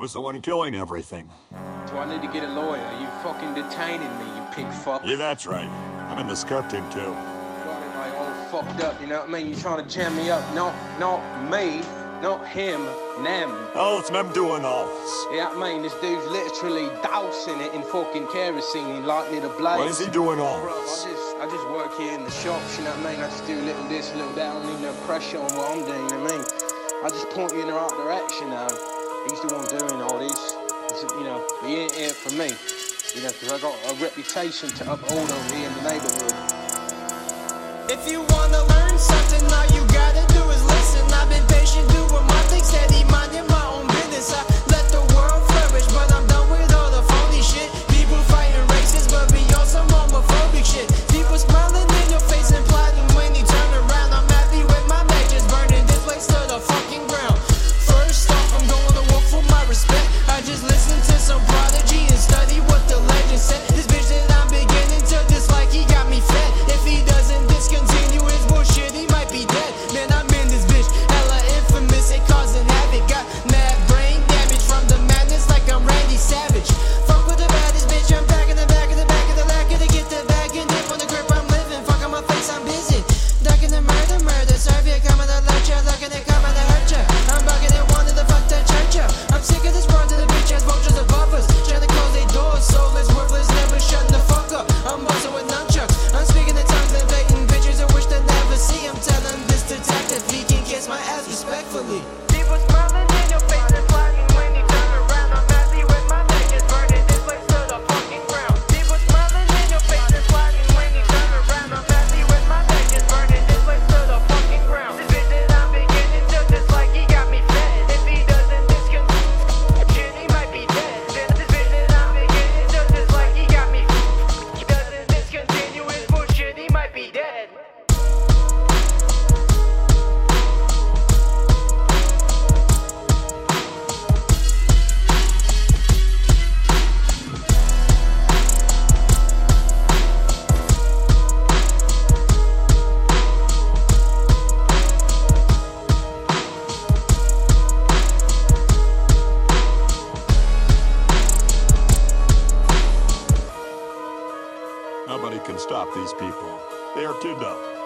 was the one killing everything. Do I need to get a lawyer? You fucking detaining me, you pig fuck. Yeah, that's right. I'm in the scout team too. Got it like all fucked up, you know what I mean? You trying to jam me up? Not, not me, not him, them. Oh, it's them doing all this. Yeah, I mean, this dude's literally dousing it in fucking kerosene and lighting it ablaze. What is he doing all Bro, I just, I just work here in the shops, you know what I mean? I just do little this, little that. I don't need no pressure on what I'm doing, you know what I mean? I just point you in the right direction now. He's the one doing all this. It's, you know, he ain't here for me. You know, because I got a reputation to uphold over here in the neighborhood. If you wanna learn something, all you gotta do Nobody can stop these people. They are too dumb.